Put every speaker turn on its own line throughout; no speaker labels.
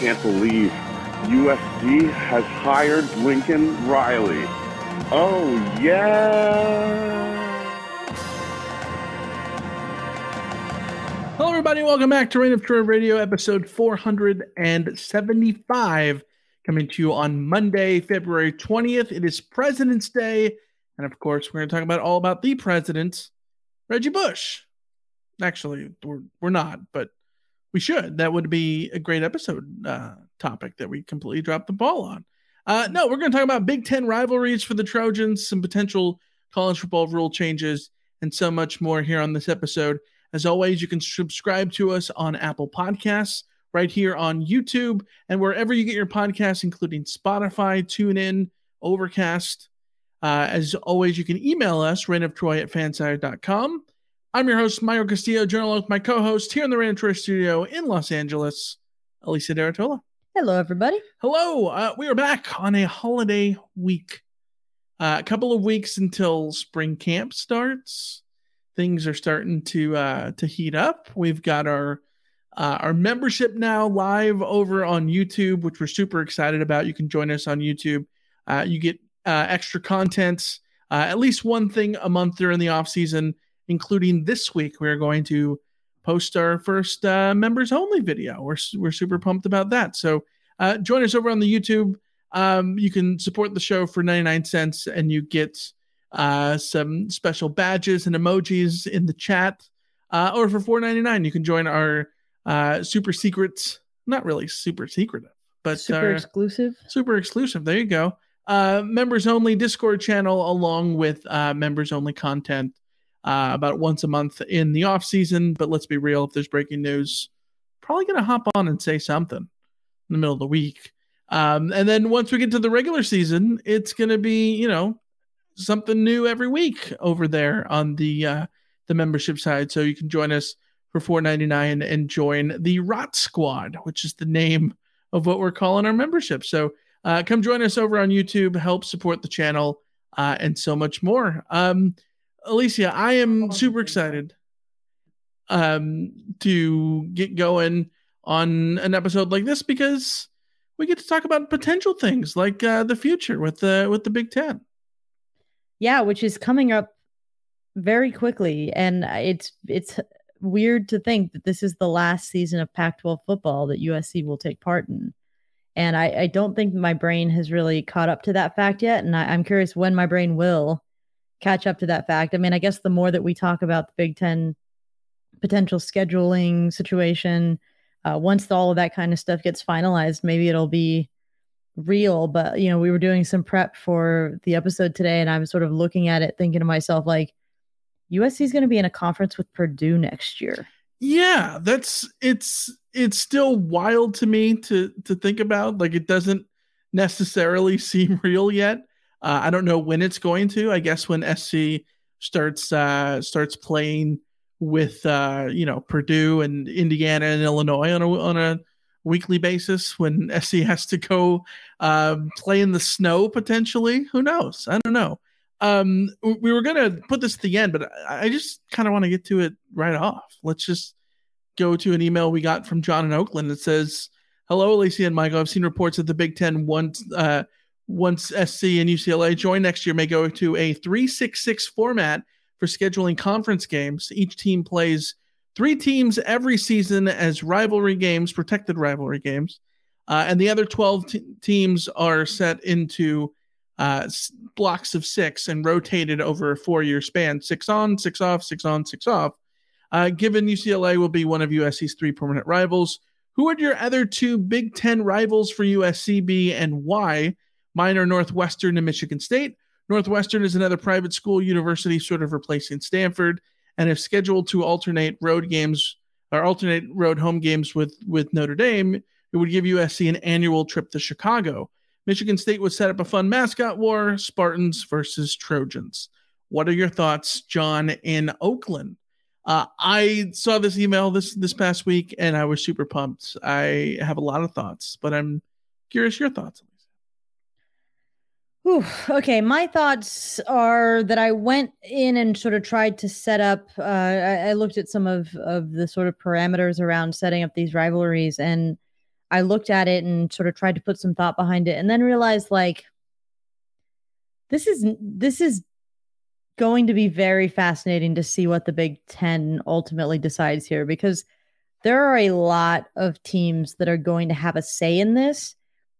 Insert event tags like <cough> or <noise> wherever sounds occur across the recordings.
Can't believe USC has hired Lincoln Riley. Oh, yeah.
Hello, everybody. Welcome back to Reign of Troy Radio, episode 475, coming to you on Monday, February 20th. It is President's Day. And of course, we're going to talk about all about the president, Reggie Bush. Actually, we're, we're not, but we should. That would be a great episode uh, topic that we completely dropped the ball on. Uh, no, we're going to talk about Big Ten rivalries for the Trojans, some potential college football rule changes, and so much more here on this episode. As always, you can subscribe to us on Apple Podcasts, right here on YouTube, and wherever you get your podcasts, including Spotify, TuneIn, Overcast. Uh, as always, you can email us, reignoftroy at fanside.com. I'm your host, Mario Castillo, journal with my co-host here in the Troy studio in Los Angeles, Alicia de Artola.
Hello, everybody.
Hello. Uh, we are back on a holiday week. Uh, a couple of weeks until spring camp starts. Things are starting to uh, to heat up. We've got our uh, our membership now live over on YouTube, which we're super excited about. You can join us on YouTube. Uh, you get uh, extra content, uh, at least one thing a month during the off season, including this week. We're going to post our first uh, members only video. We're we're super pumped about that. So uh, join us over on the YouTube. Um, you can support the show for 99 cents and you get uh, some special badges and emojis in the chat. Uh, or for 4.99, you can join our uh, super secret, not really super secretive, but
super exclusive.
Super exclusive. There you go. Uh, members only Discord channel along with uh, members only content uh, about once a month in the off season. But let's be real, if there's breaking news, probably gonna hop on and say something in the middle of the week. Um, and then once we get to the regular season, it's gonna be you know something new every week over there on the uh, the membership side. So you can join us for four ninety nine and join the Rot Squad, which is the name of what we're calling our membership. So uh, come join us over on YouTube, help support the channel, uh, and so much more. Um, Alicia, I am super excited um, to get going on an episode like this because we get to talk about potential things like uh, the future with the with the Big Ten.
Yeah, which is coming up very quickly, and it's it's weird to think that this is the last season of Pac-12 football that USC will take part in. And I, I don't think my brain has really caught up to that fact yet. And I, I'm curious when my brain will catch up to that fact. I mean, I guess the more that we talk about the Big Ten potential scheduling situation, uh, once all of that kind of stuff gets finalized, maybe it'll be real. But you know, we were doing some prep for the episode today, and I'm sort of looking at it, thinking to myself, like, USC is going to be in a conference with Purdue next year.
Yeah, that's it's it's still wild to me to to think about. Like it doesn't necessarily <laughs> seem real yet. Uh, I don't know when it's going to. I guess when SC starts uh, starts playing with uh, you know Purdue and Indiana and Illinois on a on a weekly basis when <laughs> SC has to go um, play in the snow potentially. Who knows? I don't know. Um, we were gonna put this at the end, but I just kind of want to get to it right off. Let's just go to an email we got from John in Oakland that says, "Hello, Alicia and Michael. I've seen reports that the Big Ten wants." uh, once SC and UCLA join next year may go to a three six six format for scheduling conference games. Each team plays three teams every season as rivalry games, protected rivalry games, uh, and the other twelve t- teams are set into." Uh, blocks of six and rotated over a four year span six on, six off, six on, six off. Uh, given UCLA will be one of USC's three permanent rivals, who would your other two Big Ten rivals for USC be and why? Mine are Northwestern and Michigan State. Northwestern is another private school university, sort of replacing Stanford, and if scheduled to alternate road games or alternate road home games with with Notre Dame, it would give USC an annual trip to Chicago. Michigan State would set up a fun mascot war Spartans versus Trojans. What are your thoughts, John, in Oakland? Uh, I saw this email this this past week and I was super pumped. I have a lot of thoughts, but I'm curious your thoughts.
Whew, okay, my thoughts are that I went in and sort of tried to set up. Uh, I, I looked at some of of the sort of parameters around setting up these rivalries, and I looked at it and sort of tried to put some thought behind it, and then realized like this is this is going to be very fascinating to see what the Big Ten ultimately decides here because there are a lot of teams that are going to have a say in this,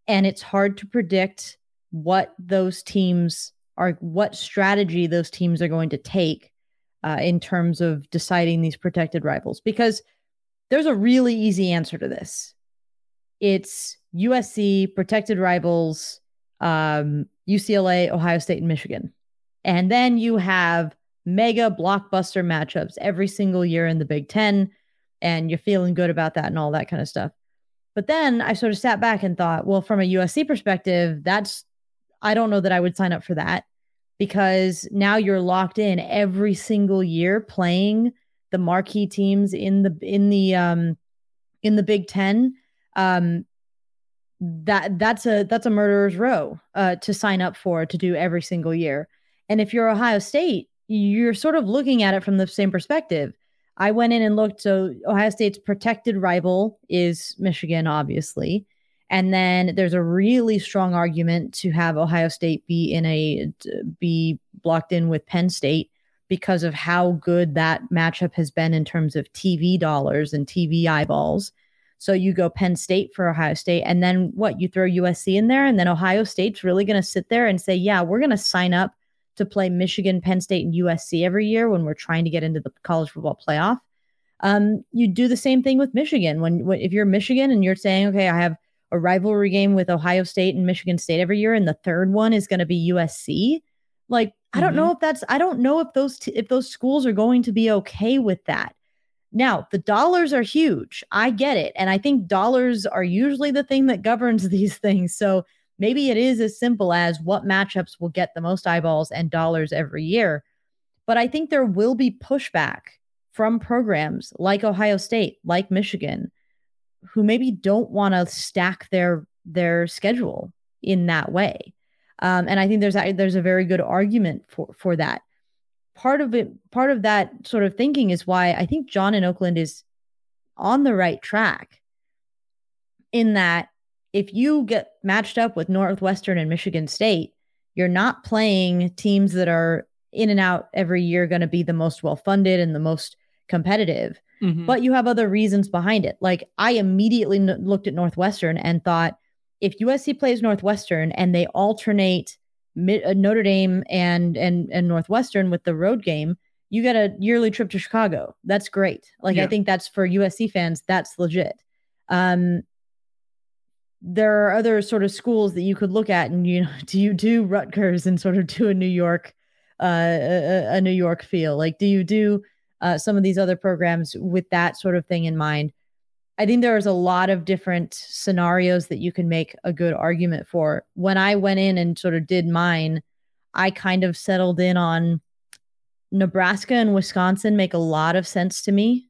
and it's hard to predict what those teams are, what strategy those teams are going to take uh, in terms of deciding these protected rivals because there's a really easy answer to this it's USC, protected rivals, um, UCLA, Ohio State, and Michigan. And then you have mega blockbuster matchups every single year in the Big Ten, and you're feeling good about that and all that kind of stuff. But then I sort of sat back and thought, well, from a USC perspective, that's, I don't know that I would sign up for that because now you're locked in every single year playing the marquee teams in the, in the, um, in the Big Ten um, that that's a that's a murderer's row uh, to sign up for to do every single year. And if you're Ohio State, you're sort of looking at it from the same perspective. I went in and looked. So Ohio State's protected rival is Michigan, obviously. And then there's a really strong argument to have Ohio State be in a be blocked in with Penn State because of how good that matchup has been in terms of TV dollars and TV eyeballs. So you go Penn State for Ohio State, and then what? You throw USC in there, and then Ohio State's really going to sit there and say, "Yeah, we're going to sign up to play Michigan, Penn State, and USC every year when we're trying to get into the college football playoff." Um, you do the same thing with Michigan. When, when if you're Michigan and you're saying, "Okay, I have a rivalry game with Ohio State and Michigan State every year, and the third one is going to be USC," like I don't mm-hmm. know if that's I don't know if those t- if those schools are going to be okay with that. Now, the dollars are huge. I get it. And I think dollars are usually the thing that governs <laughs> these things. So maybe it is as simple as what matchups will get the most eyeballs and dollars every year. But I think there will be pushback from programs like Ohio State, like Michigan, who maybe don't want to stack their their schedule in that way. Um, and I think there's a, there's a very good argument for for that part of it part of that sort of thinking is why I think John in Oakland is on the right track in that if you get matched up with Northwestern and Michigan State, you're not playing teams that are in and out every year going to be the most well funded and the most competitive. Mm-hmm. But you have other reasons behind it. Like I immediately n- looked at Northwestern and thought if USC plays Northwestern and they alternate uh, Notre Dame and and and Northwestern with the road game, you get a yearly trip to Chicago. That's great. Like yeah. I think that's for USC fans, that's legit. Um, there are other sort of schools that you could look at, and you know, <laughs> do you do Rutgers and sort of do a New York, uh, a, a New York feel? Like, do you do uh, some of these other programs with that sort of thing in mind? I think there's a lot of different scenarios that you can make a good argument for. When I went in and sort of did mine, I kind of settled in on Nebraska and Wisconsin make a lot of sense to me.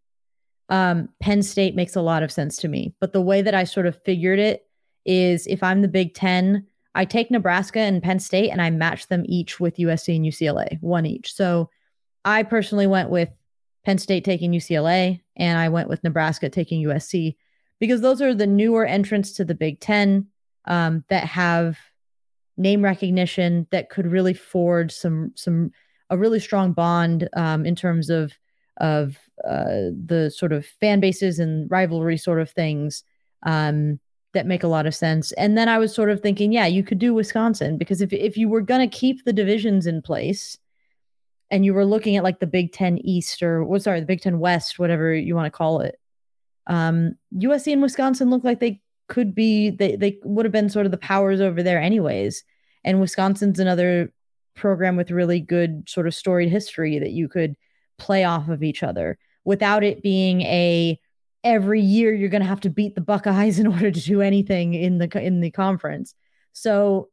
Um, Penn State makes a lot of sense to me. But the way that I sort of figured it is if I'm the Big Ten, I take Nebraska and Penn State and I match them each with USC and UCLA, one each. So I personally went with Penn State taking UCLA, and I went with Nebraska taking USC because those are the newer entrants to the Big Ten um, that have name recognition that could really forge some some a really strong bond um, in terms of of uh, the sort of fan bases and rivalry sort of things um, that make a lot of sense. And then I was sort of thinking, yeah, you could do Wisconsin because if if you were going to keep the divisions in place and you were looking at like the Big Ten East or what? Sorry, the Big Ten West, whatever you want to call it. Um, USC and Wisconsin look like they could be they they would have been sort of the powers over there anyways. And Wisconsin's another program with really good sort of storied history that you could play off of each other without it being a every year you're going to have to beat the Buckeyes <laughs> in order to do anything in the in the conference. So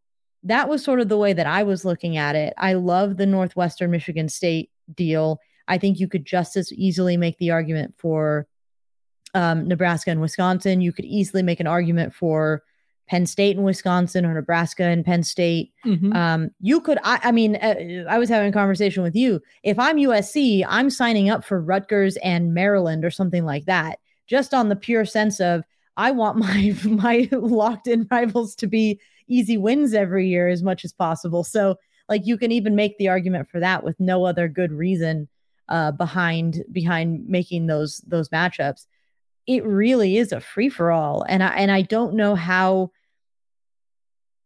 that was sort of the way that I was looking at it. I love the Northwestern Michigan State deal. I think you could just as easily make the argument for um, Nebraska and Wisconsin. You could easily make an argument for Penn State and Wisconsin or Nebraska and Penn State. Mm-hmm. Um, you could, I, I mean, uh, I was having a conversation with you. If I'm USC, I'm signing up for Rutgers and Maryland or something like that, just on the pure sense of I want <laughs> my my locked in rivals to be easy wins every year as much as possible. So like you can even make the argument for that with no other good reason uh, behind behind making those those matchups. It really is a free for all, and I and I don't know how.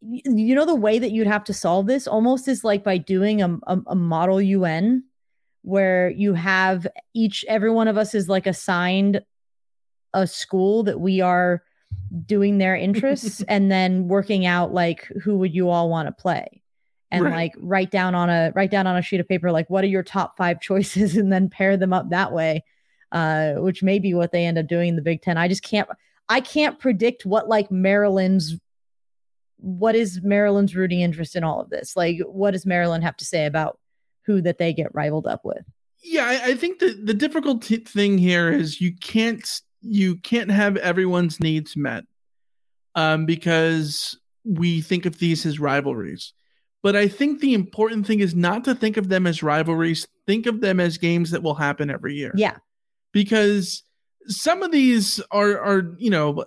You know the way that you'd have to solve this almost is like by doing a, a, a model UN, where you have each every one of us is like assigned a school that we are doing their <laughs> interests and then working out like who would you all want to play? And right. like write down on a write down on a sheet of paper like what are your top five <laughs> choices and then pair them up that way uh, which may be what they end up doing in the big ten. I just can't i can't predict what like maryland's what is maryland's rooting interest in all of this? Like what does maryland have to say about who that they get rivaled up with?
Yeah i, I think the the difficult t- thing here is you can't you can't have everyone's needs met um, because we think of these as rivalries. But I think the important thing is not to think of them as rivalries. Think of them as games that will happen every year.
Yeah.
Because some of these are are, you know,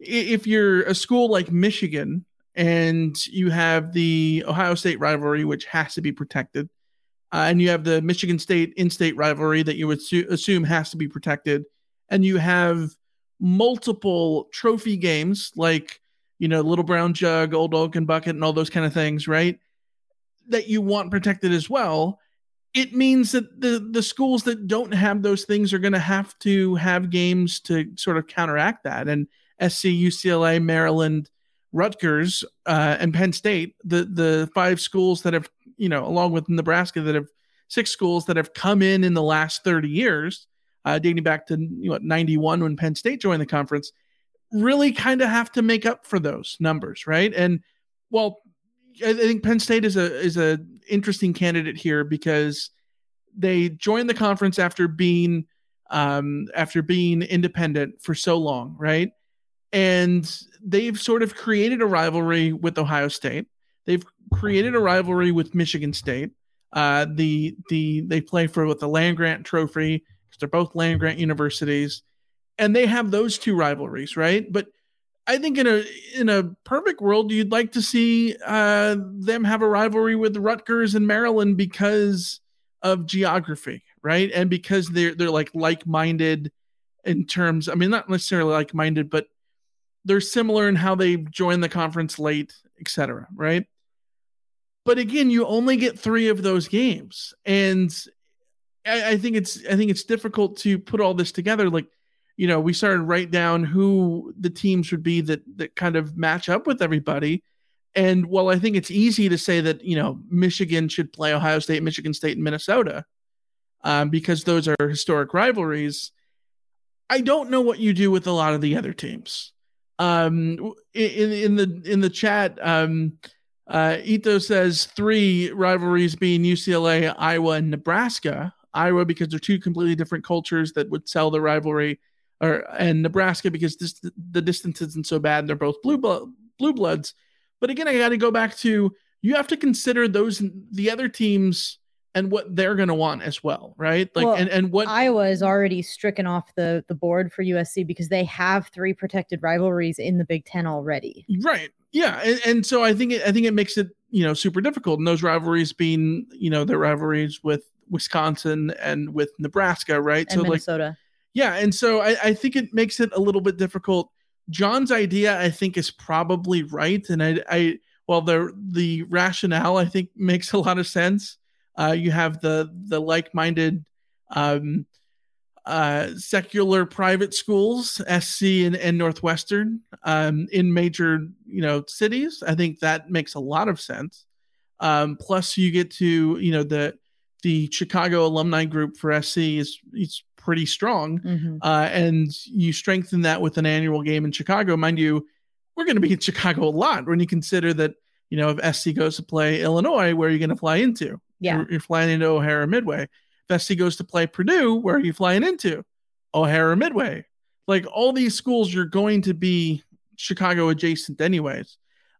if you're a school like Michigan and you have the Ohio State rivalry, which has to be protected, uh, and you have the Michigan State in-state rivalry that you would su- assume has to be protected, and you have multiple trophy games like you know little brown jug old oaken bucket and all those kind of things right that you want protected as well. It means that the the schools that don't have those things are going to have to have games to sort of counteract that. And sc ucla maryland rutgers uh, and penn state the the five schools that have you know along with nebraska that have six schools that have come in in the last 30 years uh, dating back to you know, 91 when Penn State joined the conference, really kind of have to make up for those numbers, right? And well, I think Penn State is a is a interesting candidate here because they joined the conference after being um, after being independent for so long, right? And they've sort of created a rivalry with Ohio State. They've created a rivalry with Michigan State. Uh, the the they play for with the land grant trophy they're both land grant universities, and they have those two rivalries, right? But I think in a in a perfect world, you'd like to see uh, them have a rivalry with Rutgers and Maryland because of geography, right? And because they're they're like like minded in terms. I mean, not necessarily like minded, but they're similar in how they join the conference late, etc. Right? But again, you only get three of those games, and I, I think it's I think it's difficult to put all this together. Like you know, we started write down who the teams would be that that kind of match up with everybody. And while I think it's easy to say that you know Michigan should play Ohio State, Michigan State, and Minnesota, um, because those are historic rivalries, I don't know what you do with a lot of the other teams. Um, in in the in the chat, um, uh, Ito says three rivalries being UCLA, Iowa, and Nebraska. Iowa because they're two completely different cultures that would sell the rivalry, or and Nebraska because this, the distance isn't so bad. And they're both blue blue bloods. But again, I got to go back to you have to consider those the other teams and what they're going to want as well, right? Like,
Well,
and, and what
Iowa is already stricken off the the board for USC because they have three protected rivalries in the Big Ten already.
Right. Yeah, and, and so I think it, I think it makes it you know super difficult, and those rivalries being you know the rivalries with Wisconsin and with Nebraska, right?
And
so like
Minnesota.
yeah, and so I, I think it makes it a little bit difficult. John's idea, I think, is probably right, and I, I well the the rationale I think <laughs> makes a lot of sense. Uh, you have the the like minded um, uh, secular private schools, SC and, and Northwestern, um, in major you know cities. I think that makes a lot of sense. Um, plus, you get to you know the the Chicago alumni group for SC is is pretty strong,
Mhm.
uh, and you strengthen that with an annual game in Chicago. Mind you, we're going to be in <laughs> Chicago a lot when you consider that you know if SC goes to play Illinois, where are you going to fly into?
Yeah.
You're, you're flying into O'Hare Midway. If SC goes to play Purdue, where are you flying into? O'Hare Midway. Like all these schools, you're going to be Chicago adjacent, anyways.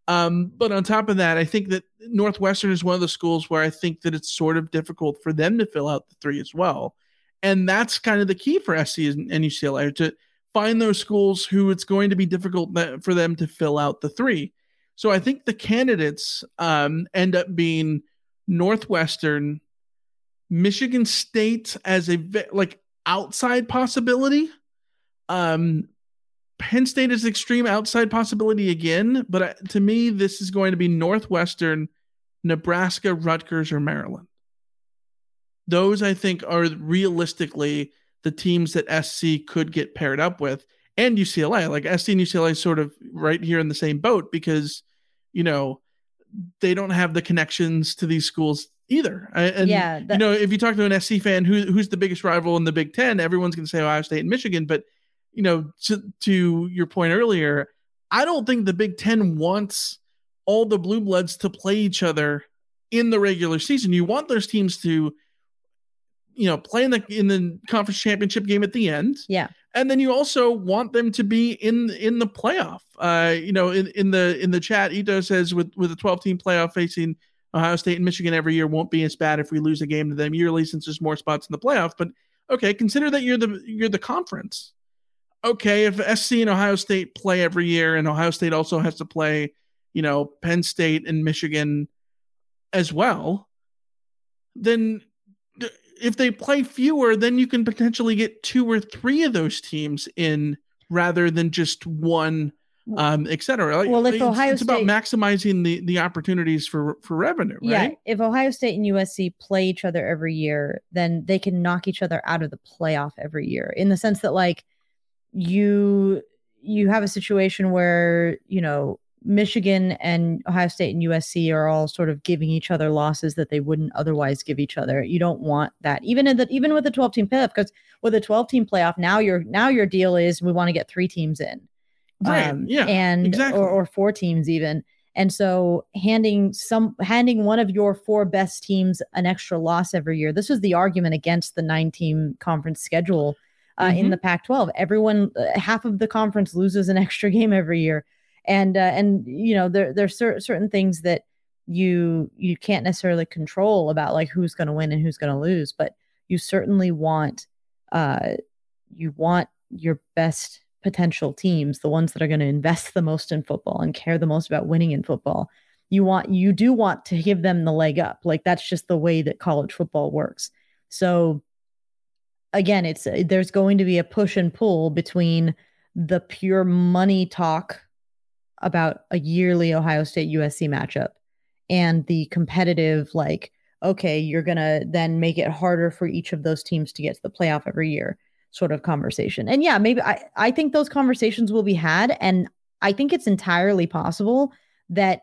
Um, but on top of that, I think that Northwestern is one of the schools where I think that it's sort of difficult for them to fill out the three as well. And that's kind of the key for SC and UCLA to find those schools who it's going to be difficult for them to fill out the three. So I think the candidates um, end up being Northwestern, Michigan State as a like outside possibility. Um, Penn State is extreme outside possibility again, but uh, to me, this is going to be Northwestern, Nebraska, Rutgers, or Maryland. Those I think are realistically the teams that SC could get paired up with, and UCLA. Like SC and UCLA, is sort of right here in the same boat because you know they don't have the connections to these schools either. And
Yeah,
you know, if you talk to an SC fan, who who's the biggest rival in the Big Ten, everyone's going to say Ohio State and Michigan. But you know, to to your point earlier, I don't think the Big Ten wants all the blue bloods to play each other in the regular season. You want those teams to, you know, play in the in the conference championship game at the end
Yeah.
and then you also want them to be in in the playoff. Uh, you know, in, in the in the chat, Ito says with with a 12 team playoff facing Ohio State and Michigan every year won't be as bad if we lose a game to them yearly since there's more spots in the playoff. But okay, consider that you're the you're the conference. Okay, if SC and Ohio State play every year, and Ohio State also has to play, you know, Penn State and Michigan as well, then if they play fewer, then you can potentially get two or three of those teams in rather than just one, um, et cetera. Like,
Well, if
it's,
Ohio
it's about maximizing the the opportunities for for revenue,
Yeah,
right?
if Ohio State and USC play each other every year, then they can knock each other out of the playoff every year in the sense that like you you have a situation where, you know, Michigan and Ohio State and USC are all sort of giving each other losses that they wouldn't otherwise give each other. You don't want that. Even in the even with the 12 team playoff because with a 12 team playoff now your now your deal is we want to get 3 teams in.
Right, um, yeah,
and
exactly.
or, or four teams even and so handing some handing one of your four best teams an extra loss every year this was the argument against the nine team conference schedule uh, in
Mhm.
the pac 12 everyone uh, half of the conference loses an <laughs> extra game every year. And uh, and you know there there's cer- certain things that you you can't necessarily control about like who's going to win and who's going to lose but you certainly want uh you want your best potential teams the ones that are going to invest the most in football and care the most about winning in football. You want you do want to give them the leg up. Like that's just the way that college football works. So again it's there's going to be a push and pull between the pure money talk about a yearly Ohio State USC matchup and the competitive like okay you're going to then make it harder for each of those teams to get to the playoff every year sort of conversation. And yeah, maybe I, I think those conversations will be had. And I think it's entirely possible that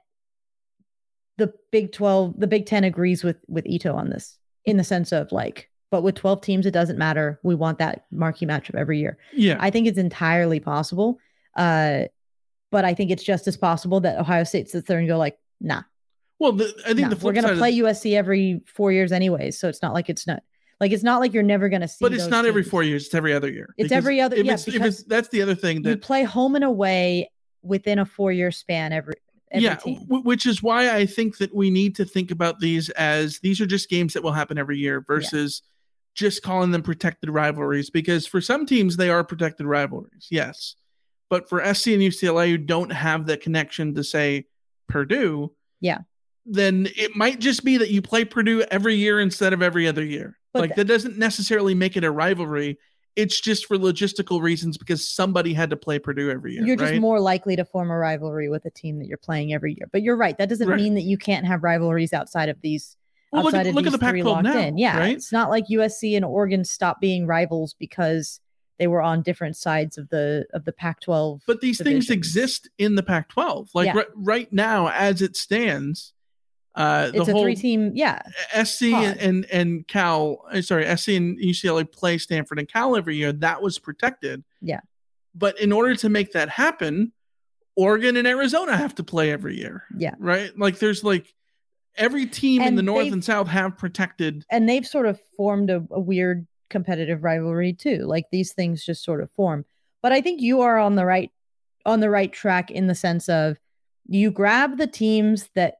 the Big 12, the Big 10 agrees with with Ito on this in the sense of like, but with 12 teams, it doesn't matter. We want that marquee matchup every year.
Yeah.
I think it's entirely possible. Uh, but I think it's just as possible that Ohio State sits there and go like, nah.
Well, the, I think
nah,
the
we're going to play USC every four years anyways. So it's not like it's not like it's not like you're never going to see.
but it's not every four years; it's every other year.
It's every other-
If
yeah,
it's, if
because
it's that's the other thing that You
play home and away within a four year span every every
yeah, w- which is why I think that we need to think about these as these are just games that will happen every year versus just calling them protected rivalries. Because for some teams, they are protected rivalries, yes. But for SC and UCLA who don't have the connection to say Purdue,
Yeah.
then it might just be that you play Purdue every year instead of every other year.
But
like that doesn't necessarily make it a rivalry. It's just for logistical reasons because somebody had to play Purdue every year.
You're just more likely to form a rivalry with a team that you're playing every year. But you're right. That doesn't
Right.
mean that you can't have rivalries outside of these.
Well, look
outside
at-
of
look at the
three
Pac-12
locked
now,
in. Yeah,
right?
it's not like USC and Oregon stopped being rivals because they were on different sides of the of the Pac-12.
but these things exist in the Pac-12. Like
Yeah.
right, right now, as it stands, uh, the
It's a
whole
three-team. Yeah,
SC
pod.
and, and and Cal, uh, sorry, SC and UCLA play Stanford and Cal every year. That was protected.
Yeah.
But in order to make that happen, Oregon and Arizona have to play every year.
Yeah.
Right. Like there's like every team in the North and South have protected.
and they've sort of formed a, a weird competitive rivalry too. Like these things just sort of form. But I think you are on the right on the right track in the sense of you grab the teams that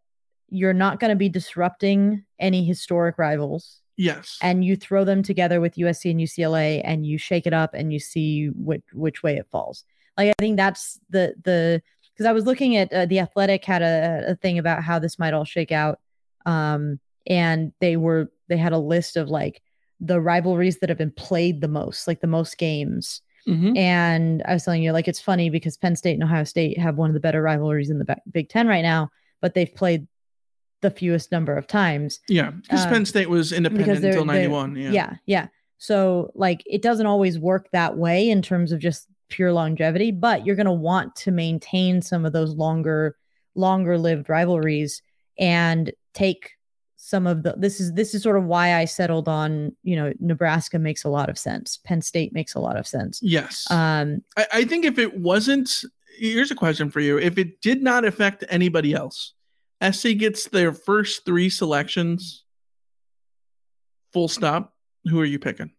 you're not going to be disrupting any historic rivals
Yes.
and you throw them together with USC and UCLA and you shake it up and you see which which way it falls. Like I think that's the the because I was looking at uh, the Athletic had a, a thing about how this might all shake out, um, and they were they had a list of like the rivalries that have been played the most, like the most games.
Mhm.
And I was telling you, like it's funny because Penn State and Ohio State have one of the better rivalries in the Big Ten right now, but they've played the fewest number of times
Yeah. Because
um,
Penn State was independent until 91. Yeah.
yeah yeah so like it doesn't always work that way in terms of just pure longevity but you're going to want to maintain some of those longer longer lived rivalries and take some of the this is this is sort of why i settled on you know nebraska makes a lot of sense penn state makes a lot of sense
Yes.
um
I, I think if it wasn't, here's a question for you. If it did not affect anybody else, SC gets their first three selections, full stop. Who are you picking?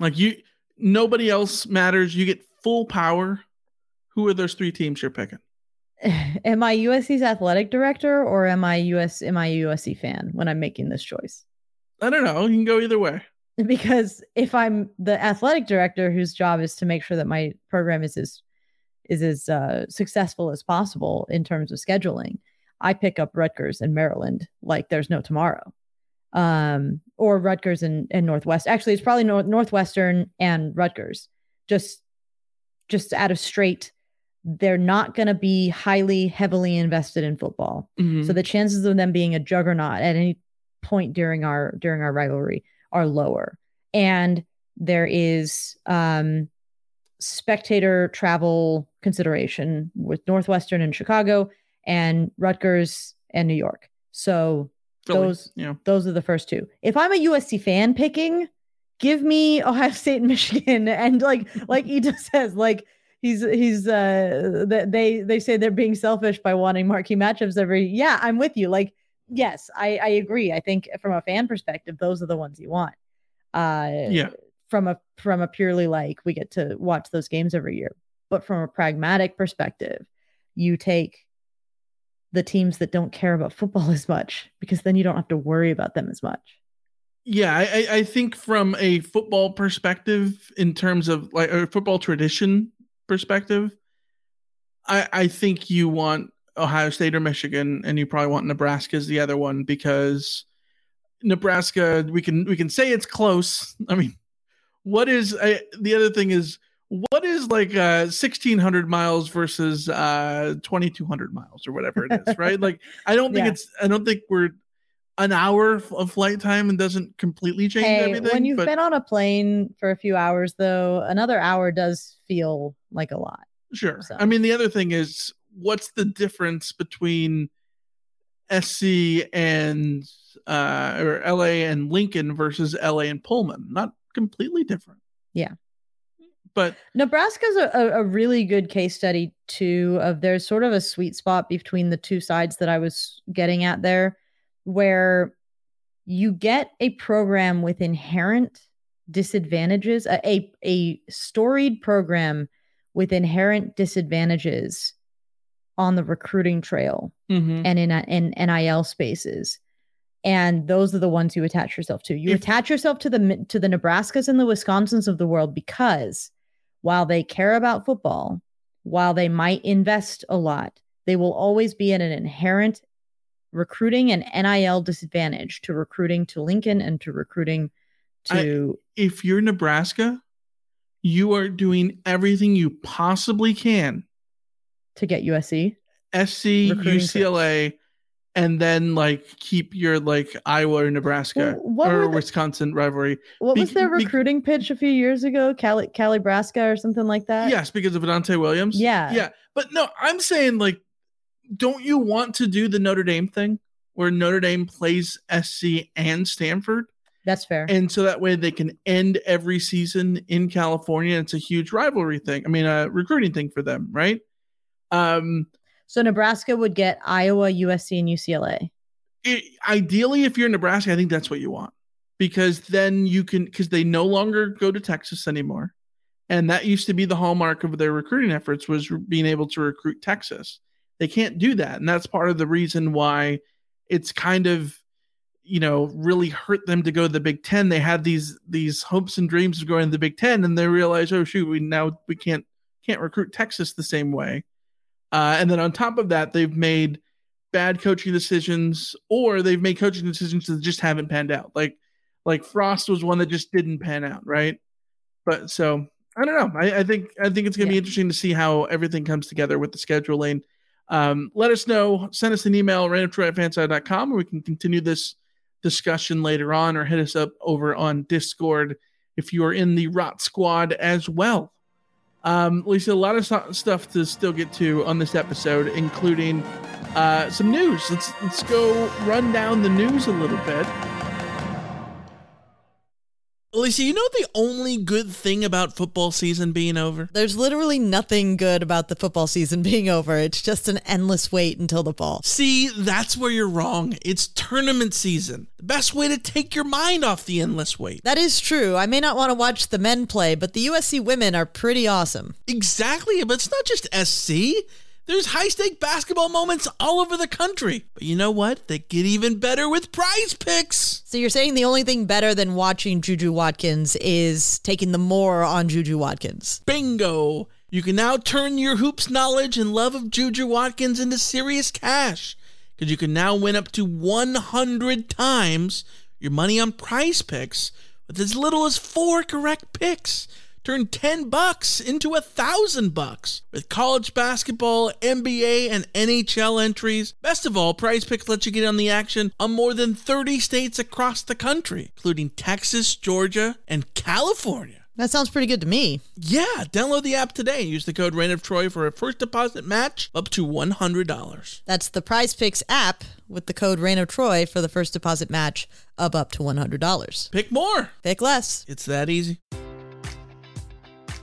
Like you, nobody else matters. You get full power. Who are those three teams you're picking? <laughs>
am i usc's athletic director or am i us am i a usc fan when i'm making this choice
I don't know. You can go either way. <laughs>
because if I'm the athletic director whose job is to make sure that my program is as is as uh, successful as possible in terms of scheduling, I pick up Rutgers and Maryland like there's no tomorrow, um, or Rutgers and, and Northwest. Actually, it's probably North Northwestern and Rutgers. Just just out of straight, they're not going to be highly heavily invested in football.
Mhm.
So the chances of them being a juggernaut at any point during our during our rivalry are lower. And there is um spectator travel consideration with Northwestern and Chicago and Rutgers and New York. So
Philly,
those
yeah.
those are the first two. If I'm a USC fan picking, give me Ohio State and <laughs> Michigan and like like Ito says like he's he's uh th- they they say they're being selfish by wanting marquee matchups every yeah i'm with you. Like yes i i agree. I think from a fan perspective those are the ones you want. Uh
Yeah.
from a from a purely like we get to watch those games every year. But from a pragmatic perspective you take the teams that don't care about football <laughs> as much because then you don't have to worry about them as much.
Yeah, I, I- I think from a football perspective, in terms of like a football tradition perspective, I, I think you want Ohio State or Michigan, and you probably want Nebraska as the other one because Nebraska, we can we can say it's close. I mean, what is I, the other thing is what is like uh 1600 miles versus uh 2200 miles or whatever it is, right? Like I don't think
Yeah.
it's I don't think we're an hour of flight time and doesn't completely change
Hey,
everything.
when you've
but
been on a plane for a few hours, though, another hour does feel like a lot.
sure.
so.
I mean, the other thing is, what's the difference between SC and uh, or LA and Lincoln versus LA and Pullman? Not completely different.
Yeah.
But
Nebraska's a, a, a really good case study too. Of there's sort of a sweet spot between the two sides that I was getting at there, where you get a program with inherent disadvantages, a a, a storied program with inherent disadvantages on the recruiting trail
mhm.
and in in NIL spaces. And those are the ones you attach yourself to. You
If-
attach yourself to the to the Nebraskas and the Wisconsins of the world because while they care about football, while they might invest a lot, they will always be at an inherent recruiting and NIL disadvantage to recruiting to Lincoln and to recruiting
I-
to
if you're Nebraska, you are doing everything you possibly can.
to get USC.
SC,
Recruiting
UCLA, and then like keep your like Iowa or Nebraska
Well,
or
the-
Wisconsin rivalry.
What
Be-
was their
be-
recruiting pitch a few years ago? Cali Calibraska or something like that?
yes, because of Dante Williams.
Yeah.
Yeah. But no, I'm saying like, don't you want to do the Notre Dame thing where Notre Dame plays SC and Stanford?
That's fair.
And so that way they can end every season in California. It's a huge rivalry thing. I mean, a recruiting thing for them, right? Um,
So Nebraska would get Iowa, USC, and UCLA.
it, ideally, if you're in Nebraska, I think that's what you want because then you can because they no longer go to Texas anymore, and that used to be the hallmark of their recruiting efforts was being able to recruit Texas. They can't do that, and that's part of the reason why it's kind of you know really hurt them to go to the Big Ten. They had these these hopes and dreams of going to the Big Ten, and they realized, oh shoot, we now we can't can't recruit Texas the same way. Uh, and then on top of that, they've made bad coaching decisions or they've made coaching decisions that just haven't panned out. Like like Frost was one that just didn't pan out, right? But so I don't know. I, I think I think it's gonna be interesting to see how everything comes together with the scheduling. Um, let us know. Send us an email, reignoftroy@fanside.com, or we can continue this discussion later on, or hit us up over on Discord if you are in the Rot Squad as well. Um, Lisa, a lot of stu- stuff to still get to on this episode, including uh, some news. Let's let's go run down the news a little bit. Lisa, you know the only good thing about football season being over?
There's literally nothing good about the football season being over. It's just an endless wait until the fall.
See, that's where you're wrong. It's tournament season. The best way to take your mind off the endless wait.
That is true. I may not want to watch the men play, but the USC women are pretty awesome.
Exactly, but it's not just SC. There's high stake basketball moments all over the country. But you know what? They get even better with prize picks.
So you're saying the only thing better than watching Juju Watkins is taking the more on Juju Watkins.
Bingo! You can now turn your hoops knowledge and love of Juju Watkins into serious cash. Because you can now win up to 100 times your money on prize picks with as little as four correct picks. Turn 10 bucks into a thousand bucks with college basketball, NBA, and NHL entries. Best of all, Prize Picks lets you get on the action on more than 30 states across the country, including Texas, Georgia, and California.
That sounds pretty good to me.
Yeah, download the app today and use the code Reign of Troy for a first deposit match up to $100.
That's the Prize Picks app with the code Reign of Troy for the first deposit match of up to $100.
Pick more.
Pick less.
It's that easy.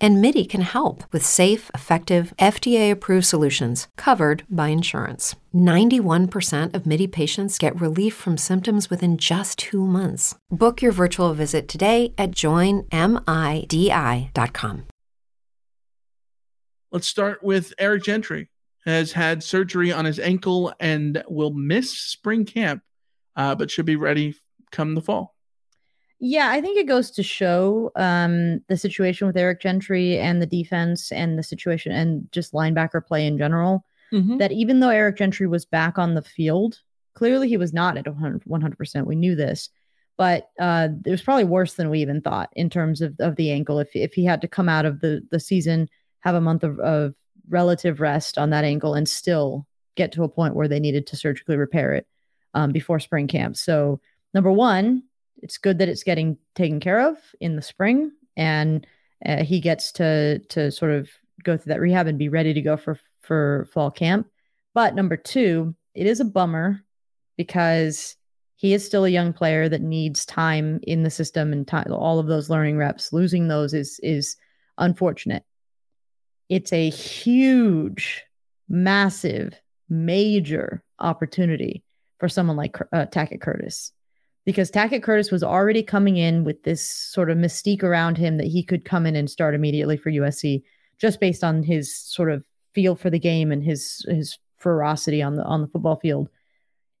And MIDI can help with safe, effective, FDA approved solutions covered by insurance. 91% of MIDI patients get relief from symptoms within just two months. Book your virtual visit today at joinmidi.com.
Let's start with Eric Gentry. Has had surgery on his ankle and will miss spring camp, uh, but should be ready come the fall.
Yeah, I think it goes to show um, the situation with Eric Gentry and the defense and the situation and just linebacker play in general.
Mm-hmm.
That even though Eric Gentry was back on the field, clearly he was not at 100 percent. We knew this, but uh, it was probably worse than we even thought in terms of, of the ankle. If if he had to come out of the the season, have a month of, of relative rest on that ankle, and still get to a point where they needed to surgically repair it um, before spring camp. So number one, it's good that it's getting taken care of in the spring, and uh, he gets to to sort of go through that rehab and be ready to go for for fall camp. But number two, it is a bummer because he is still a young player that needs time in the system and time, all of those learning reps. Losing those is is unfortunate. It's a huge, massive, major opportunity for someone like uh, Tackett Curtis because Tackett Curtis was already coming in with this sort of mystique around him that he could come in and start immediately for USC just based on his sort of feel for the game and his his ferocity on the on the football field.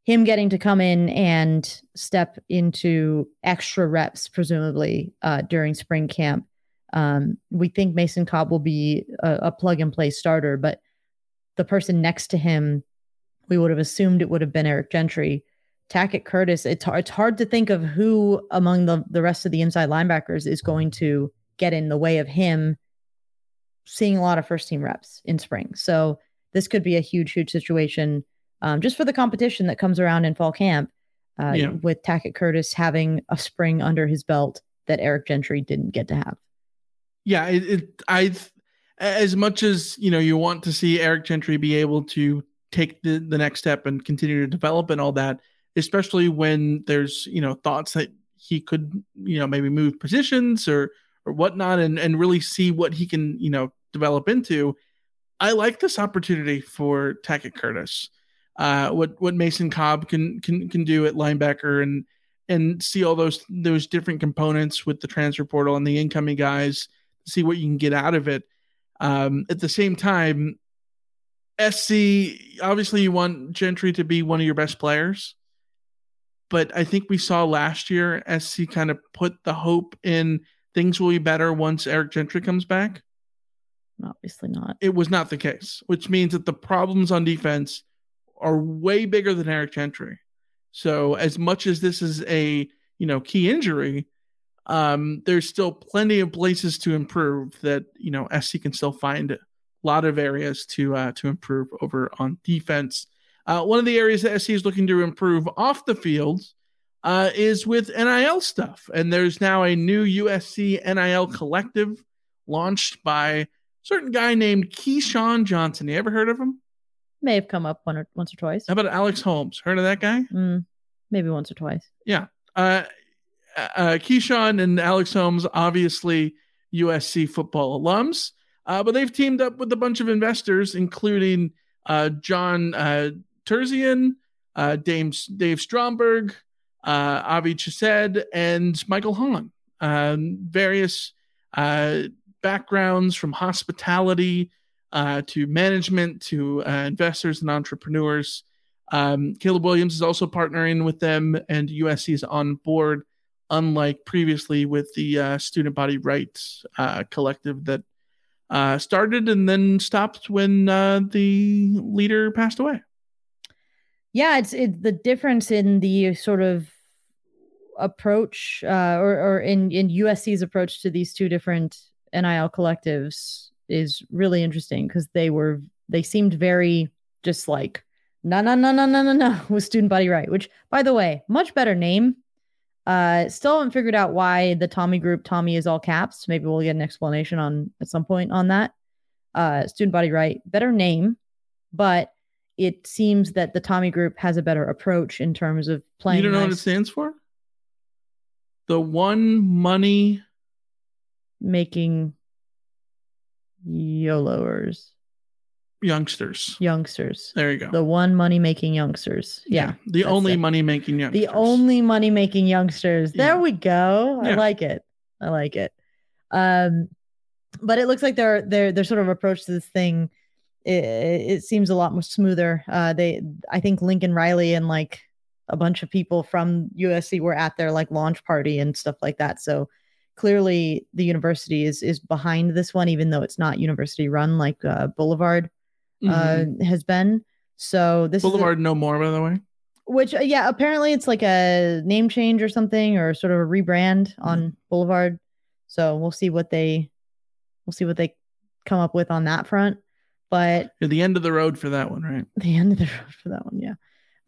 Him getting to come in and step into extra reps, presumably uh, during spring camp. Um, we think Mason Cobb will be a, a plug and play starter, but the person next to him, we would have assumed it would have been Eric Gentry. Tackett Curtis, it's hard, it's hard to think of who among the, the rest of the inside linebackers is going to get in the way of him seeing a lot of first team reps in spring. So this could be a huge, huge situation um, just for the competition that comes around in fall camp uh,
Yeah.
with Tackett Curtis having a spring under his belt that Eric Gentry didn't get to have.
Yeah, it, it I as much as you know you want to see Eric Gentry be able to take the, the next step and continue to develop and all that, especially when there's you know thoughts that he could you know maybe move positions or or whatnot and and really see what he can you know develop into. I like this opportunity for Tackett Curtis. Uh, what what Mason Cobb can can can do at linebacker and and see all those those different components with the transfer portal and the incoming guys, see what you can get out of it. Um, at the same time, SC obviously you want Gentry to be one of your best players, but I think we saw last year SC kind of put the hope in things will be better once Eric Gentry comes back.
Obviously not.
It was not the case, which means that the problems on defense are way bigger than Eric Gentry. So as much as this is a you know key injury, um, there's still plenty of places to improve that you know SC can still find a lot of areas to uh, to improve over on defense. Uh, one of the areas that SC is looking to improve off the field uh, is with NIL stuff, and there's now a new USC NIL collective launched by a certain guy named Keyshawn Johnson. You ever heard of him?
May have come up one or once or twice.
How about Alex Holmes? Heard of that guy?
Mm, maybe once or twice.
Yeah. Uh, uh, Keyshawn and Alex Holmes, obviously USC football alums, uh, but they've teamed up with a bunch of investors, including uh, John uh, Terzian, uh, Dave, Dave Stromberg, uh, Avi Chesed, and Michael Hahn. Um, various uh, backgrounds from hospitality uh, to management to uh, investors and entrepreneurs. Um, Caleb Williams is also partnering with them, and USC is on board, unlike previously with the uh, Student Body Rights collective that started and then stopped when the leader passed away.
Yeah, it's it, the difference in the sort of approach uh, or, or in, in USC's approach to these two different NIL collectives is really interesting because they were they seemed very just like no no no no no no no with student body right which by the way much better name. Uh still haven't figured out why the tommy group tommy is all caps. Maybe we'll get an explanation on at some point on that. Uh student body right better name but it seems that the tommy group has a better approach in terms of playing
You don't know what it stands for? The one money.
making YOLOers,
youngsters.
youngsters.
There you go.
The one money making youngsters. Yeah.
the only
it.
money making youngsters.
The only money making youngsters. There
Yeah.
we go. I
Yeah.
like it. I like it. Um, but it looks like their their their sort of approach to this thing. It, it seems a lot more smoother. Uh, they, I think Lincoln Riley and like a bunch of people from USC were at their like launch party and stuff like that. So clearly, the university is is behind this one, even though it's not university run like uh, Boulevard uh, has been. So this is a-
Mm-hmm. Boulevard no more, by the way.
which uh, yeah apparently it's like a name change or something or sort of a rebrand on boulevard so we'll see what they we'll see what they come up with on that front but
At the end of the road for that one, right? <laughs>
the end of the road for that one yeah.